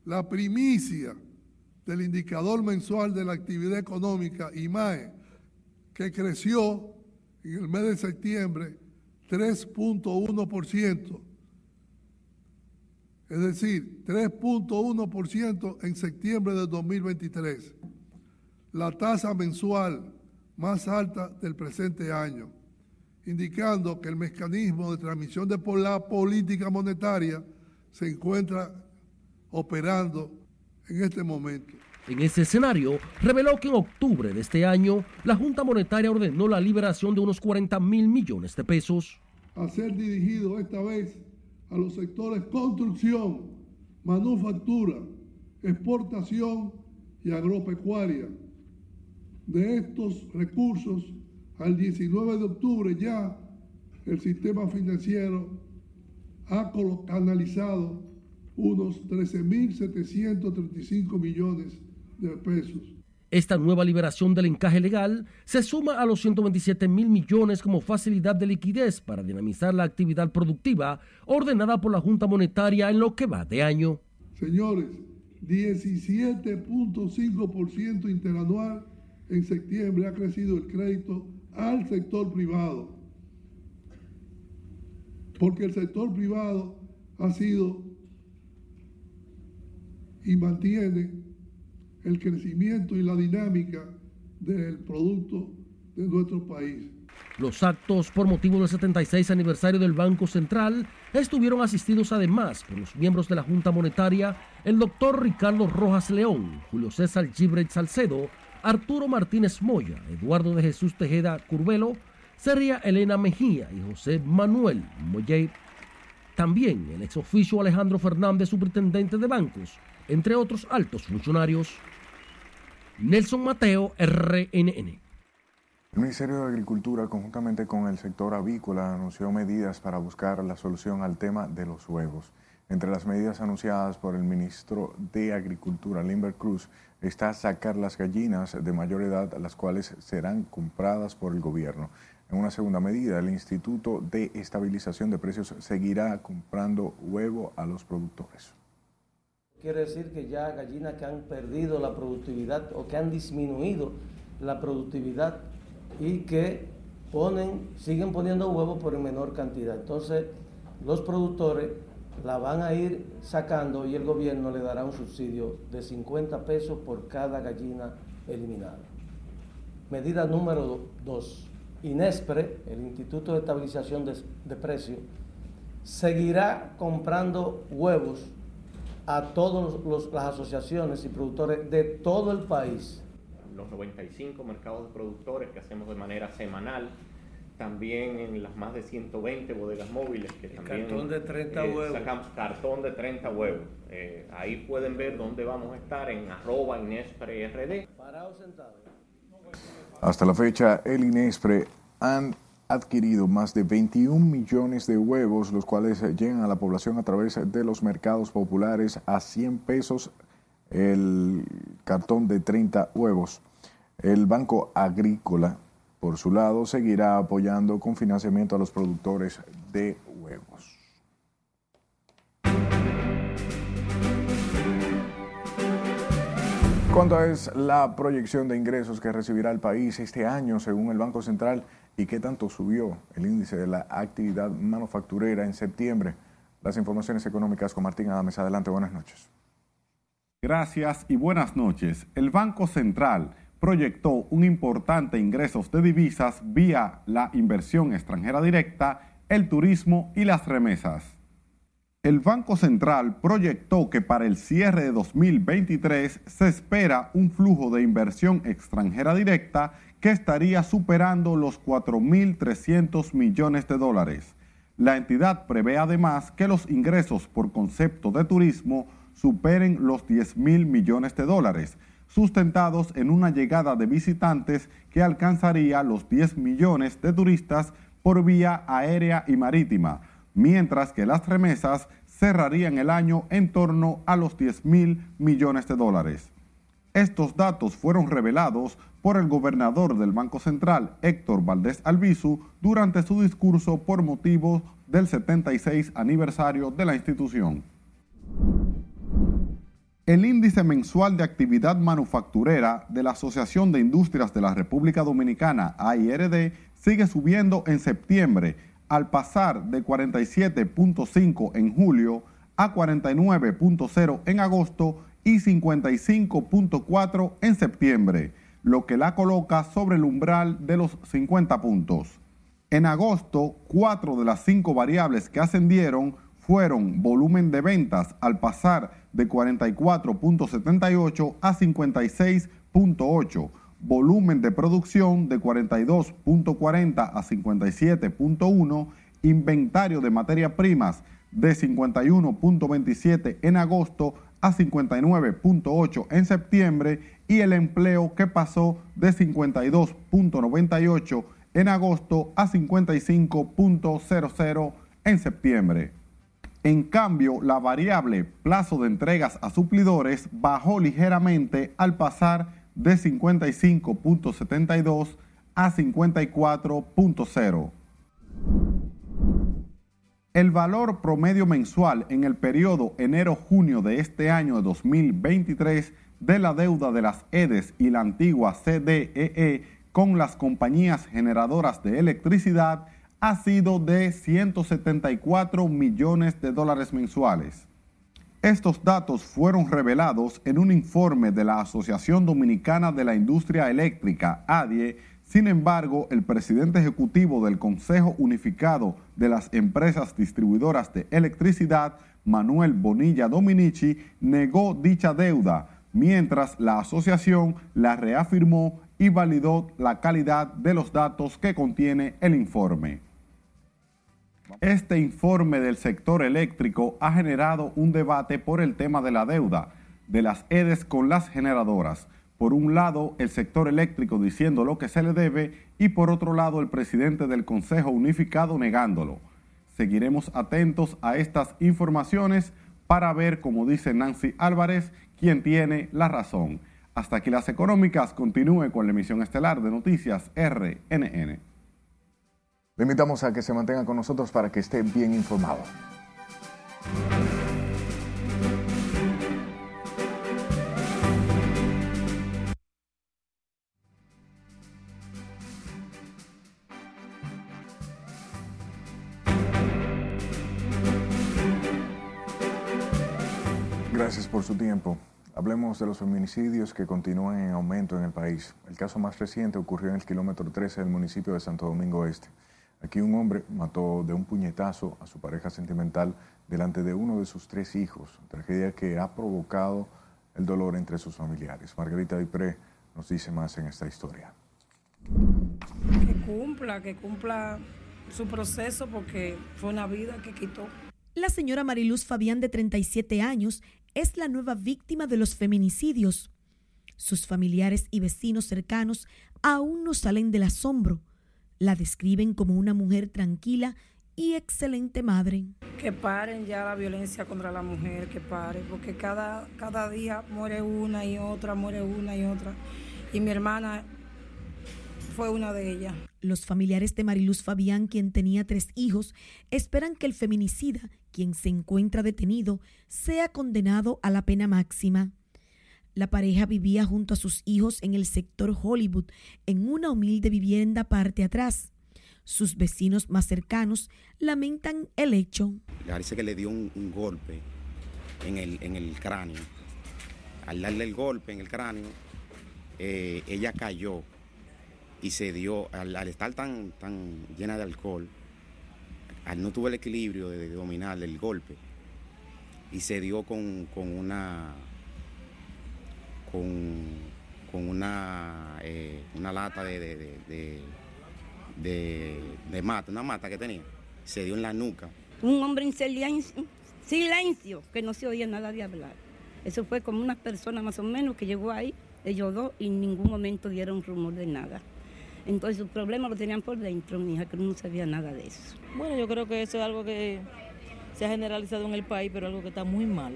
la primicia del indicador mensual de la actividad económica, IMAE, que creció en el mes de septiembre 3.1%, es decir, 3.1% en septiembre de 2023, la tasa mensual más alta del presente año, indicando que el mecanismo de transmisión de la política monetaria se encuentra operando en este momento. En ese escenario, reveló que en octubre de este año, la Junta Monetaria ordenó la liberación de unos 40 mil millones de pesos. A ser dirigido esta vez a los sectores construcción, manufactura, exportación y agropecuaria. De estos recursos, al 19 de octubre ya el sistema financiero ha canalizado unos 13.735 millones de pesos. Esta nueva liberación del encaje legal se suma a los 127 mil millones como facilidad de liquidez para dinamizar la actividad productiva ordenada por la Junta Monetaria en lo que va de año. Señores, 17.5% interanual en septiembre ha crecido el crédito al sector privado. Porque el sector privado ha sido y mantiene el crecimiento y la dinámica del producto de nuestro país. Los actos por motivo del 76 aniversario del Banco Central estuvieron asistidos además por los miembros de la Junta Monetaria, el doctor Ricardo Rojas León, Julio César Gibret Salcedo, Arturo Martínez Moya, Eduardo de Jesús Tejeda Curvelo, Seria Elena Mejía y José Manuel Moyer. También el exoficio Alejandro Fernández, superintendente de bancos, entre otros altos funcionarios. Nelson Mateo, RNN. El Ministerio de Agricultura, conjuntamente con el sector avícola, anunció medidas para buscar la solución al tema de los huevos. Entre las medidas anunciadas por el ministro de Agricultura, Limber Cruz, está sacar las gallinas de mayor edad, las cuales serán compradas por el gobierno. En una segunda medida, el Instituto de Estabilización de Precios seguirá comprando huevo a los productores. Quiere decir que ya gallinas que han perdido la productividad o que han disminuido la productividad y que ponen, siguen poniendo huevos por en menor cantidad. Entonces, los productores la van a ir sacando y el gobierno le dará un subsidio de 50 pesos por cada gallina eliminada. Medida número 2. INESPRE, el Instituto de Estabilización de, de Precios, seguirá comprando huevos a todas las asociaciones y productores de todo el país. Los 95 mercados de productores que hacemos de manera semanal, también en las más de 120 bodegas móviles que también cartón de 30 eh, huevos. sacamos cartón de 30 huevos. Eh, ahí pueden ver dónde vamos a estar en arroba Inespre RD. Parado sentado. Hasta la fecha, el INESPRE han adquirido más de 21 millones de huevos, los cuales llegan a la población a través de los mercados populares a 100 pesos el cartón de 30 huevos. El Banco Agrícola, por su lado, seguirá apoyando con financiamiento a los productores de huevos. ¿Cuánto es la proyección de ingresos que recibirá el país este año según el Banco Central y qué tanto subió el índice de la actividad manufacturera en septiembre? Las informaciones económicas con Martín Adames. Adelante, buenas noches. Gracias y buenas noches. El Banco Central proyectó un importante ingresos de divisas vía la inversión extranjera directa, el turismo y las remesas. El Banco Central proyectó que para el cierre de 2023 se espera un flujo de inversión extranjera directa que estaría superando los 4.300 millones de dólares. La entidad prevé además que los ingresos por concepto de turismo superen los 10 mil millones de dólares, sustentados en una llegada de visitantes que alcanzaría los 10 millones de turistas por vía aérea y marítima, mientras que las remesas cerrarían el año en torno a los 10 mil millones de dólares. Estos datos fueron revelados por el gobernador del Banco Central, Héctor Valdés Albizu, durante su discurso por motivo del 76 aniversario de la institución. El índice mensual de actividad manufacturera de la Asociación de Industrias de la República Dominicana, AIRD, sigue subiendo en septiembre, al pasar de 47.5 en julio a 49.0 en agosto y 55.4 en septiembre, lo que la coloca sobre el umbral de los 50 puntos. En agosto, cuatro de las cinco variables que ascendieron fueron volumen de ventas al pasar de 44.78 a 56.8, volumen de producción de 42.40 a 57.1, inventario de materias primas de 51.27 en agosto a 59.8 en septiembre y el empleo que pasó de 52.98 en agosto a 55.00 en septiembre. En cambio, la variable plazo de entregas a suplidores bajó ligeramente al pasar de 55.72 a 54.0. El valor promedio mensual en el periodo enero-junio de este año de 2023 de la deuda de las EDES y la antigua CDEE e con las compañías generadoras de electricidad ha sido de 174 millones de dólares mensuales. Estos datos fueron revelados en un informe de la Asociación Dominicana de la Industria Eléctrica, ADIE. Sin embargo, el presidente ejecutivo del Consejo Unificado de las Empresas Distribuidoras de Electricidad, Manuel Bonilla Dominici, negó dicha deuda, mientras la asociación la reafirmó y validó la calidad de los datos que contiene el informe. Este informe del sector eléctrico ha generado un debate por el tema de la deuda de las EDES con las generadoras. Por un lado, el sector eléctrico diciendo lo que se le debe y por otro lado, el presidente del Consejo Unificado negándolo. Seguiremos atentos a estas informaciones para ver, como dice Nancy Álvarez, quién tiene la razón. Hasta aquí las económicas. Continúe con la emisión estelar de Noticias RNN. Le invitamos a que se mantenga con nosotros para que esté bien informado. Hablemos de los feminicidios que continúan en aumento en el país. El caso más reciente ocurrió en el kilómetro 13 del municipio de Santo Domingo Este. Aquí un hombre mató de un puñetazo a su pareja sentimental delante de uno de sus tres hijos, tragedia que ha provocado el dolor entre sus familiares. Margarita Dipré nos dice más en esta historia. Que cumpla, que cumpla su proceso porque fue una vida que quitó. La señora Mariluz Fabián, de 37 años, es la nueva víctima de los feminicidios. Sus familiares y vecinos cercanos aún no salen del asombro la describen como una mujer tranquila y excelente madre. Que paren ya la violencia contra la mujer, que paren, porque cada, cada día muere una y otra, muere una y otra. Y mi hermana fue una de ellas. Los familiares de Mariluz Fabián, quien tenía tres hijos, esperan que el feminicida, quien se encuentra detenido, sea condenado a la pena máxima. La pareja vivía junto a sus hijos en el sector Hollywood, en una humilde vivienda parte atrás. Sus vecinos más cercanos lamentan el hecho. Parece que le dio un, golpe en el, en el, cráneo. Al darle el golpe en el cráneo, eh, ella cayó y se dio, al, estar tan, tan llena de alcohol, al no tuvo el equilibrio de, dominar el golpe, y se dio con una con, una, eh, una lata de, de, mata, una mata que tenía. Se dio en la nuca. Un hombre en silencio, silencio, que no se oía nada de hablar. Eso fue como una persona más o menos que llegó ahí, ellos dos, y en ningún momento dieron rumor de nada. Entonces sus problemas lo tenían por dentro, mi hija, que no sabía nada de eso. Bueno, yo creo que eso es algo que se ha generalizado en el país, pero algo que está muy mal.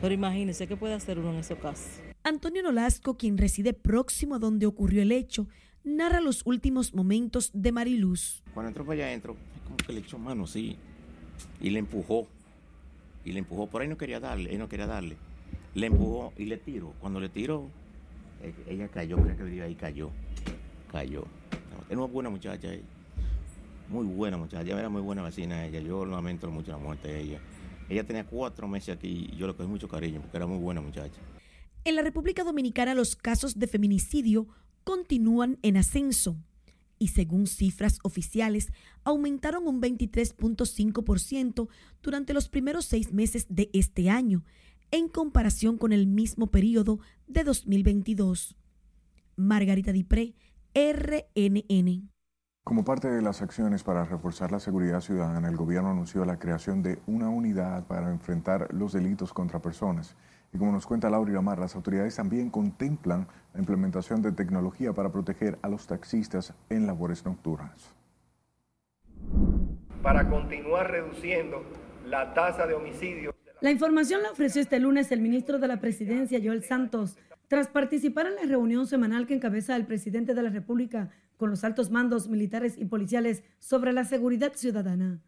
Pero imagínense qué puede hacer uno en ese caso. Antonio Nolasco, quien reside próximo a donde ocurrió el hecho, narra los últimos momentos de Mariluz. Cuando entró para allá adentro, como que le echó mano, sí, y le empujó. Y le empujó, por ahí no quería darle, él no quería darle. Le empujó y le tiró. Cuando le tiró, e, ella cayó, creo que vivía ahí, cayó. Cayó. Era una buena muchacha ella. Muy buena muchacha, era muy buena vecina ella. Yo lamento mucho la muerte de ella. Ella tenía cuatro meses aquí y yo le cogí mucho cariño porque era muy buena muchacha. En la República Dominicana los casos de feminicidio continúan en ascenso y según cifras oficiales aumentaron un 23.5% durante los primeros seis meses de este año en comparación con el mismo periodo de 2022. Margarita Dipré, RNN. Como parte de las acciones para reforzar la seguridad ciudadana, el gobierno anunció la creación de una unidad para enfrentar los delitos contra personas. Y como nos cuenta Laura Amar, las autoridades también contemplan la implementación de tecnología para proteger a los taxistas en labores nocturnas. Para continuar reduciendo la tasa de homicidios. La información la ofreció este lunes el ministro de la Presidencia, Joel Santos, tras participar en la reunión semanal que encabeza el presidente de la República con los altos mandos militares y policiales sobre la seguridad ciudadana.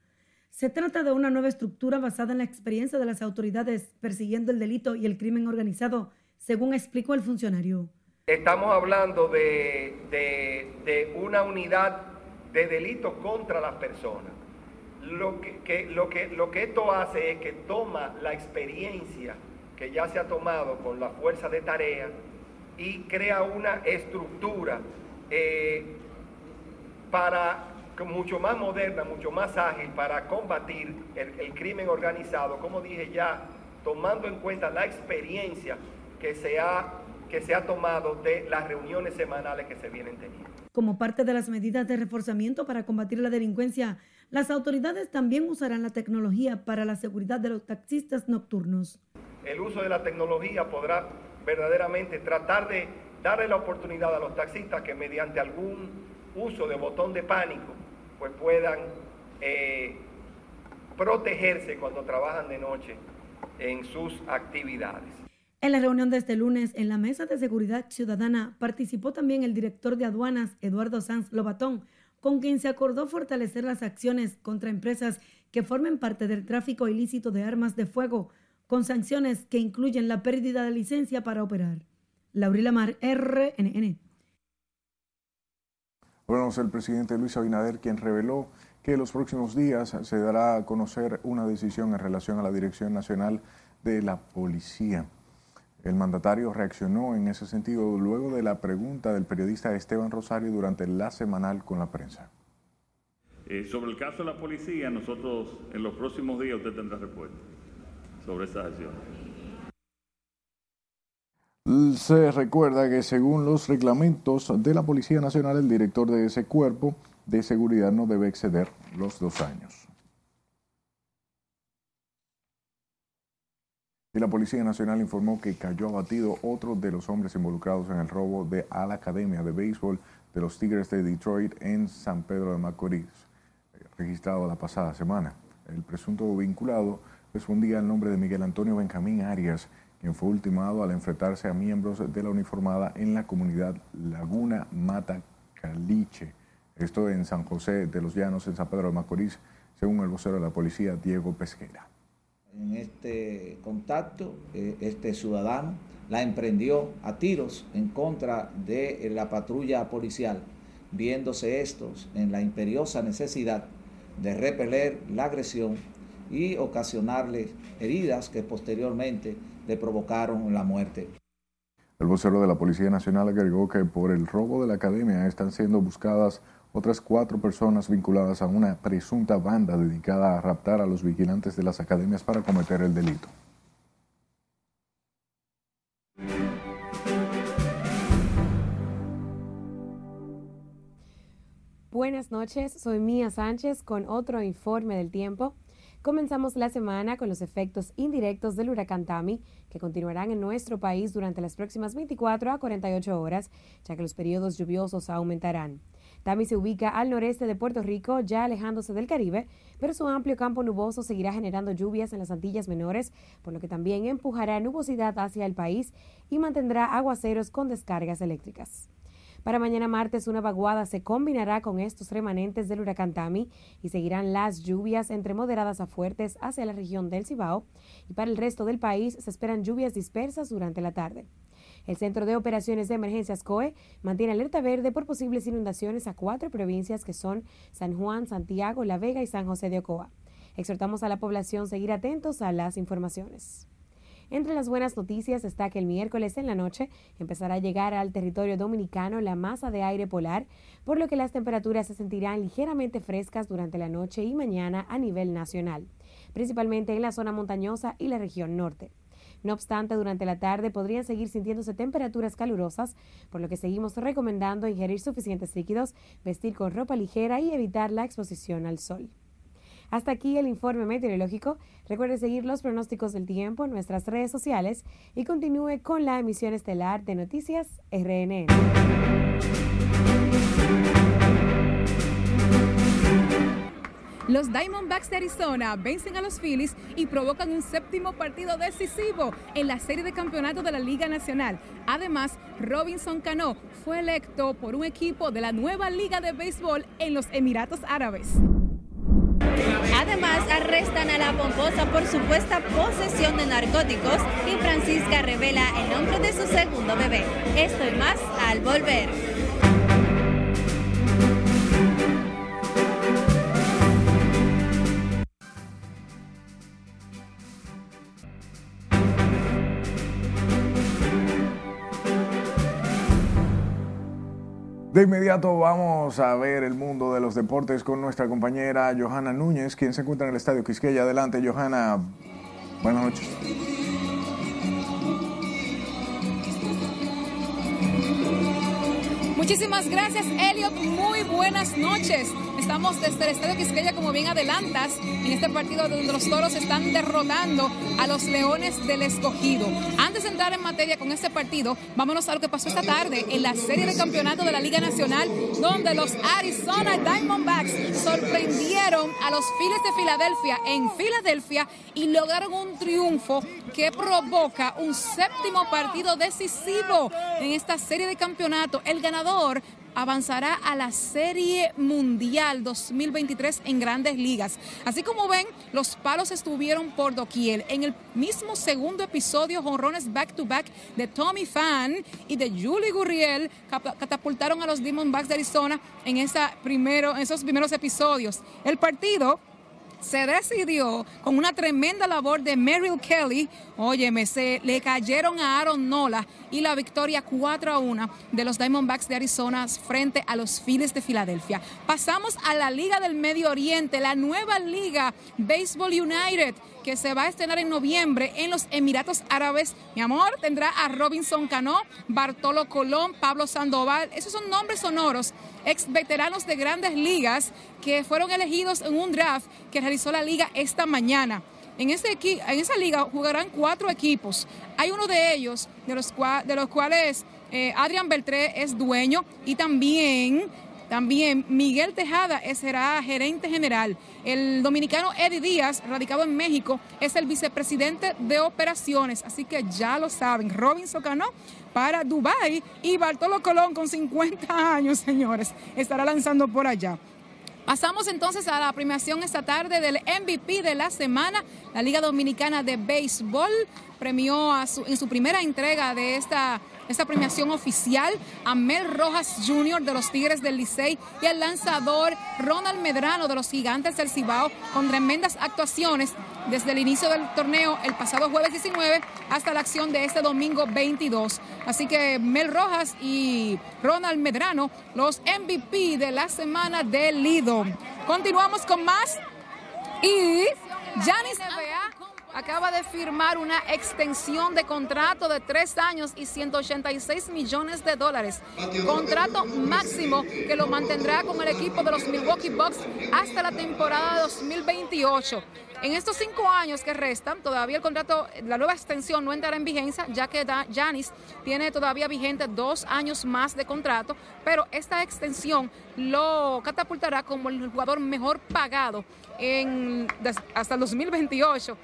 Se trata de una nueva estructura basada en la experiencia de las autoridades persiguiendo el delito y el crimen organizado, según explicó el funcionario. Estamos hablando de, de, una unidad de delitos contra las personas. Lo que, lo, que, lo que esto hace es que toma la experiencia que ya se ha tomado con la fuerza de tarea y crea una estructura eh, para mucho más moderna, mucho más ágil para combatir el, crimen organizado, como dije ya, tomando en cuenta la experiencia que se, ha, que se ha tomado de las reuniones semanales que se vienen teniendo. Como parte de las medidas de reforzamiento para combatir la delincuencia, las autoridades también usarán la tecnología para la seguridad de los taxistas nocturnos. El uso de la tecnología podrá verdaderamente tratar de darle la oportunidad a los taxistas que mediante algún uso de botón de pánico pues puedan eh, protegerse cuando trabajan de noche en sus actividades. En la reunión de este lunes, en la Mesa de Seguridad Ciudadana, participó también el director de aduanas, Eduardo Sanz Lobatón, con quien se acordó fortalecer las acciones contra empresas que formen parte del tráfico ilícito de armas de fuego, con sanciones que incluyen la pérdida de licencia para operar. Laurila Mar, RNN. Hablamos el presidente Luis Abinader, quien reveló que en los próximos días se dará a conocer una decisión en relación a la Dirección Nacional de la Policía. El mandatario reaccionó en ese sentido luego de la pregunta del periodista Esteban Rosario durante la semanal con la prensa. Eh, sobre el caso de la policía, nosotros en los próximos días usted tendrá respuesta sobre esas acciones. Se recuerda que según los reglamentos de la Policía Nacional, el director de ese cuerpo de seguridad no debe exceder los dos años. La Policía Nacional informó que cayó abatido otro de los hombres involucrados en el robo de a la Academia de Béisbol de los Tigres de Detroit en San Pedro de Macorís, registrado la pasada semana. El presunto vinculado respondía al nombre de Miguel Antonio Benjamín Arias, quien fue ultimado al enfrentarse a miembros de la uniformada en la comunidad Laguna Mata Caliche, esto en San José de los Llanos, en San Pedro de Macorís, según el vocero de la policía, Diego Pesquera. En este contacto, eh, este ciudadano la emprendió a tiros en contra de la patrulla policial, viéndose estos en la imperiosa necesidad de repeler la agresión y ocasionarle heridas que posteriormente le provocaron la muerte. El vocero de la Policía Nacional agregó que por el robo de la academia están siendo buscadas otras cuatro personas vinculadas a una presunta banda dedicada a raptar a los vigilantes de las academias para cometer el delito. Buenas noches, soy Mía Sánchez con otro informe del tiempo. Comenzamos la semana con los efectos indirectos del huracán Tami, que continuarán en nuestro país durante las próximas 24 a 48 horas, ya que los periodos lluviosos aumentarán. Tami se ubica al noreste de Puerto Rico, ya alejándose del Caribe, pero su amplio campo nuboso seguirá generando lluvias en las Antillas Menores, por lo que también empujará nubosidad hacia el país y mantendrá aguaceros con descargas eléctricas. Para mañana martes, una vaguada se combinará con estos remanentes del huracán Tami y seguirán las lluvias entre moderadas a fuertes hacia la región del Cibao. Y para el resto del país se esperan lluvias dispersas durante la tarde. El Centro de Operaciones de Emergencias COE mantiene alerta verde por posibles inundaciones a cuatro provincias que son San Juan, Santiago, La Vega y San José de Ocoa. Exhortamos a la población a seguir atentos a las informaciones. Entre las buenas noticias está que el miércoles en la noche empezará a llegar al territorio dominicano la masa de aire polar, por lo que las temperaturas se sentirán ligeramente frescas durante la noche y mañana a nivel nacional, principalmente en la zona montañosa y la región norte. No obstante, durante la tarde podrían seguir sintiéndose temperaturas calurosas, por lo que seguimos recomendando ingerir suficientes líquidos, vestir con ropa ligera y evitar la exposición al sol. Hasta aquí el informe meteorológico. Recuerde seguir los pronósticos del tiempo en nuestras redes sociales y continúe con la emisión estelar de Noticias RNN. Los Diamondbacks de Arizona vencen a los Phillies y provocan un séptimo partido decisivo en la serie de campeonato de la Liga Nacional. Además, Robinson Cano fue electo por un equipo de la nueva Liga de Béisbol en los Emiratos Árabes. Además, arrestan a la pomposa por supuesta posesión de narcóticos y Francisca revela el nombre de su segundo bebé. Esto y más al volver. De inmediato vamos a ver el mundo de los deportes con nuestra compañera Johanna Núñez, quien se encuentra en el Estadio Quisqueya. Adelante, Johanna. Buenas noches. Muchísimas gracias, Elliot. Muy buenas noches. Estamos desde el Estadio Quisqueya, como bien adelantas, en este partido donde los toros están derrotando a los leones del escogido. Antes de entrar en materia con este partido, vámonos a lo que pasó esta tarde en la serie de campeonato de la Liga Nacional, donde los Arizona Diamondbacks sorprendieron a los Phillies de Filadelfia en Filadelfia y lograron un triunfo que provoca un séptimo partido decisivo en esta serie de campeonato. El ganador avanzará a la Serie Mundial 2023 en grandes ligas. Así como ven, los palos estuvieron por doquier. En el mismo segundo episodio, jonrones back-to-back de Tommy Fan y de Julie Gurriel catapultaron a los Diamondbacks de Arizona en, esos primeros episodios. El partido se decidió con una tremenda labor de Merrill Kelly. Óyeme, se le cayeron a Aaron Nola y la victoria 4 a 1 de los Diamondbacks de Arizona frente a los Phillies de Filadelfia. Pasamos a la Liga del Medio Oriente, la nueva liga Baseball United que se va a estrenar en noviembre en los Emiratos Árabes. Mi amor, tendrá a Robinson Cano, Bartolo Colón, Pablo Sandoval. Esos son nombres sonoros, ex veteranos de grandes ligas que fueron elegidos en un draft que realizó la liga esta mañana. En, ese, en esa liga jugarán cuatro equipos. Hay uno de ellos, de los, de los cuales eh, Adrián Beltré es dueño y también también Miguel Tejada será gerente general. El dominicano Eddie Díaz, radicado en México, es el vicepresidente de operaciones. Así que ya lo saben, Robinson Cano para Dubai y Bartolo Colón con 50 años, señores, estará lanzando por allá. Pasamos entonces a la premiación esta tarde del MVP de la semana. La Liga Dominicana de Béisbol premió en su primera entrega de esta esta premiación oficial a Mel Rojas Jr. de los Tigres del Licey y al lanzador Ronald Medrano de los Gigantes del Cibao con tremendas actuaciones desde el inicio del torneo el pasado jueves 19 hasta la acción de este domingo 22. Así que Mel Rojas y Ronald Medrano, los MVP de la semana del Lido. Continuamos con más y Janis acaba de firmar una extensión de contrato de tres años y 186 millones de dólares. Contrato máximo que lo mantendrá con el equipo de los Milwaukee Bucks hasta la temporada 2028. En estos cinco años que restan, todavía el contrato, la nueva extensión no entrará en vigencia, ya que Janis tiene todavía vigente dos años más de contrato, pero esta extensión lo catapultará como el jugador mejor pagado hasta el 2028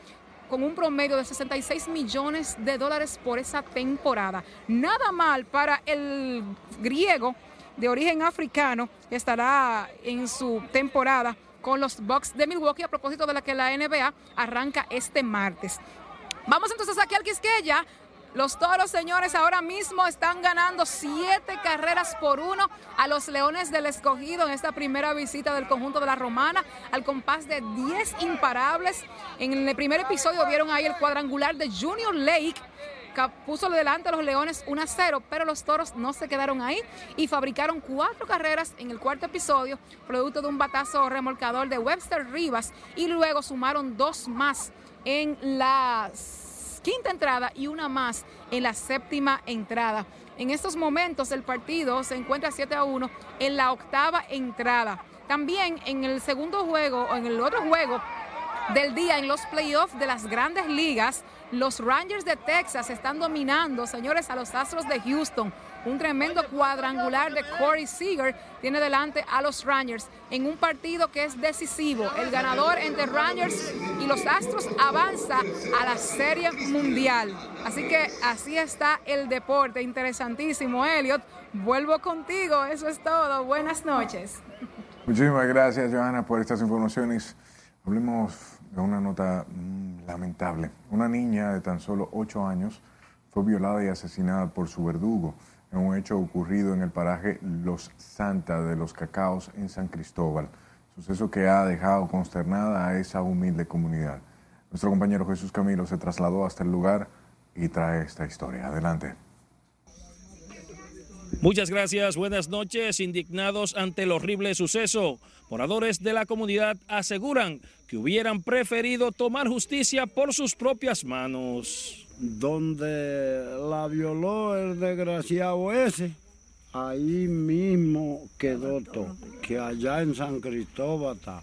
con un promedio de 66 millones de dólares por esa temporada. Nada mal para el griego de origen africano que estará en su temporada con los Bucks de Milwaukee a propósito de la que la NBA arranca este martes. Vamos entonces aquí al Quisqueya los toros, señores, ahora mismo están ganando siete carreras por uno a los Leones del Escogido en esta primera visita del conjunto de la Romana al compás de 10 imparables. En el primer episodio vieron ahí el cuadrangular de Junior Lake puso delante a los Leones 1 a 0, pero los Toros no se quedaron ahí y fabricaron cuatro carreras en el cuarto episodio, producto de un batazo remolcador de Webster Rivas, y luego sumaron dos más en las quinta entrada y una más en la séptima entrada. En estos momentos el partido se encuentra 7 a 1 en la octava entrada. También en el segundo juego o en el otro juego del día en los playoffs de las grandes ligas, los Rangers de Texas están dominando, señores, a los Astros de Houston. Un tremendo cuadrangular de Corey Seager tiene delante a los Rangers en un partido que es decisivo. El ganador entre Rangers y los Astros avanza a la Serie Mundial. Así que así está el deporte. Interesantísimo, Elliot. Vuelvo contigo. Eso es todo. Buenas noches. Muchísimas gracias, Johanna, por estas informaciones. Hablemos de una nota mm, lamentable. Una niña de tan solo ocho años fue violada y asesinada por su verdugo en un hecho ocurrido en el paraje Los Santa de los Cacaos en San Cristóbal, suceso que ha dejado consternada a esa humilde comunidad. Nuestro compañero Jesús Camilo se trasladó hasta el lugar y trae esta historia. Adelante. Muchas gracias, buenas noches. Indignados ante el horrible suceso, moradores de la comunidad aseguran que hubieran preferido tomar justicia por sus propias manos donde la violó el desgraciado ese, ahí mismo quedó todo, que allá en San Cristóbal está.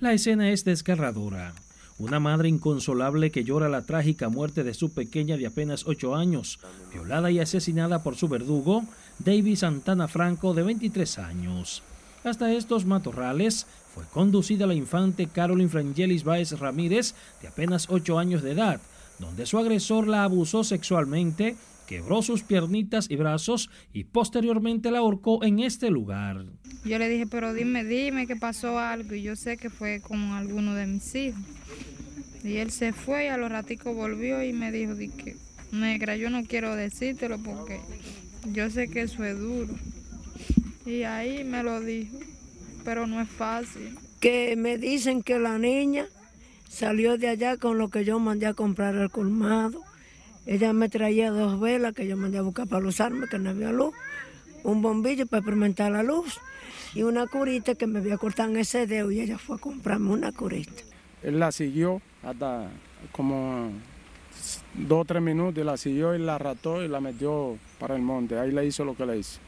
La escena es desgarradora. Una madre inconsolable que llora la trágica muerte de su pequeña de apenas 8 años, violada y asesinada por su verdugo, David Santana Franco, de 23 años. Hasta estos matorrales fue conducida la infante Carolyn Frangelis Baez Ramírez, de apenas 8 años de edad, donde su agresor la abusó sexualmente, quebró sus piernitas y brazos y posteriormente la ahorcó en este lugar. Yo le dije, pero dime, dime que pasó algo y yo sé que fue con alguno de mis hijos. Y él se fue y a los raticos volvió y me dijo, que, negra, yo no quiero decírtelo porque yo sé que eso es duro. Y ahí me lo dijo, pero no es fácil. Que me dicen que la niña Salió de allá con lo que yo mandé a comprar al colmado. Ella me traía dos velas que yo mandé a buscar para los armas, que no había luz, un bombillo para experimentar la luz y una curita que me había cortado en ese dedo y ella fue a comprarme una curita. Él la siguió hasta como dos o tres minutos y la siguió y la rató y la metió para el monte. Ahí le hizo lo que le hizo.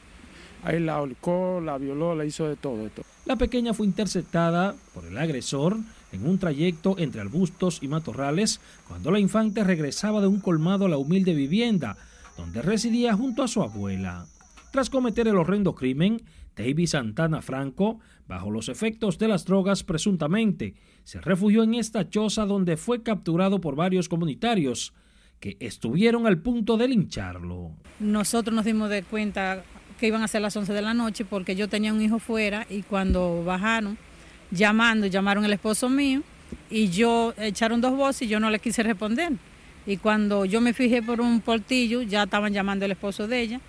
Ahí la ahorcó, la violó, le hizo de todo, de todo. La pequeña fue interceptada por el agresor en un trayecto entre arbustos y matorrales cuando la infante regresaba de un colmado a la humilde vivienda donde residía junto a su abuela. Tras cometer el horrendo crimen, David Santana Franco, bajo los efectos de las drogas presuntamente, se refugió en esta choza donde fue capturado por varios comunitarios que estuvieron al punto de lincharlo. Nosotros nos dimos de cuenta que iban a ser las 11 de la noche porque yo tenía un hijo fuera y cuando bajaron llamando, llamaron el esposo mío y yo echaron dos voces y yo no le quise responder. Y cuando yo me fijé por un portillo, ya estaban llamando el esposo de ella.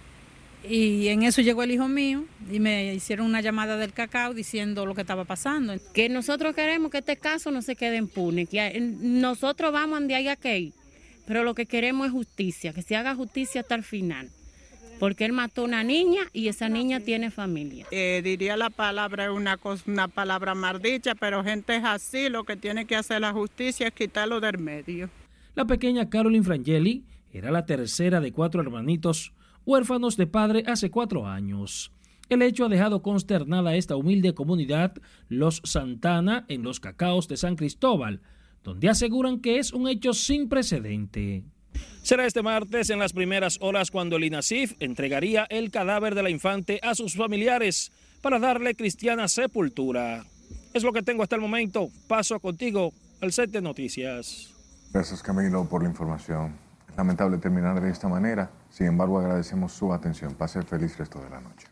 Y en eso llegó el hijo mío y me hicieron una llamada del cacao diciendo lo que estaba pasando. Que nosotros queremos que este caso no se quede impune, que nosotros vamos donde haya que ir, pero lo que queremos es justicia, que se haga justicia hasta el final porque él mató a una niña y esa niña tiene familia. Eh, diría la palabra una cosa, una palabra mardicha, pero gente es así, lo que tiene que hacer la justicia es quitarlo del medio. La pequeña Caroline Frangeli era la tercera de cuatro hermanitos huérfanos de padre hace cuatro años. El hecho ha dejado consternada a esta humilde comunidad, los Santana, en los cacaos de San Cristóbal, donde aseguran que es un hecho sin precedente. Será este martes en las primeras horas cuando el INASIF entregaría el cadáver de la infante a sus familiares para darle cristiana sepultura. Es lo que tengo hasta el momento. Paso contigo al set de noticias. Gracias Camilo por la información. Es lamentable terminar de esta manera, sin embargo agradecemos su atención. Pase feliz resto de la noche.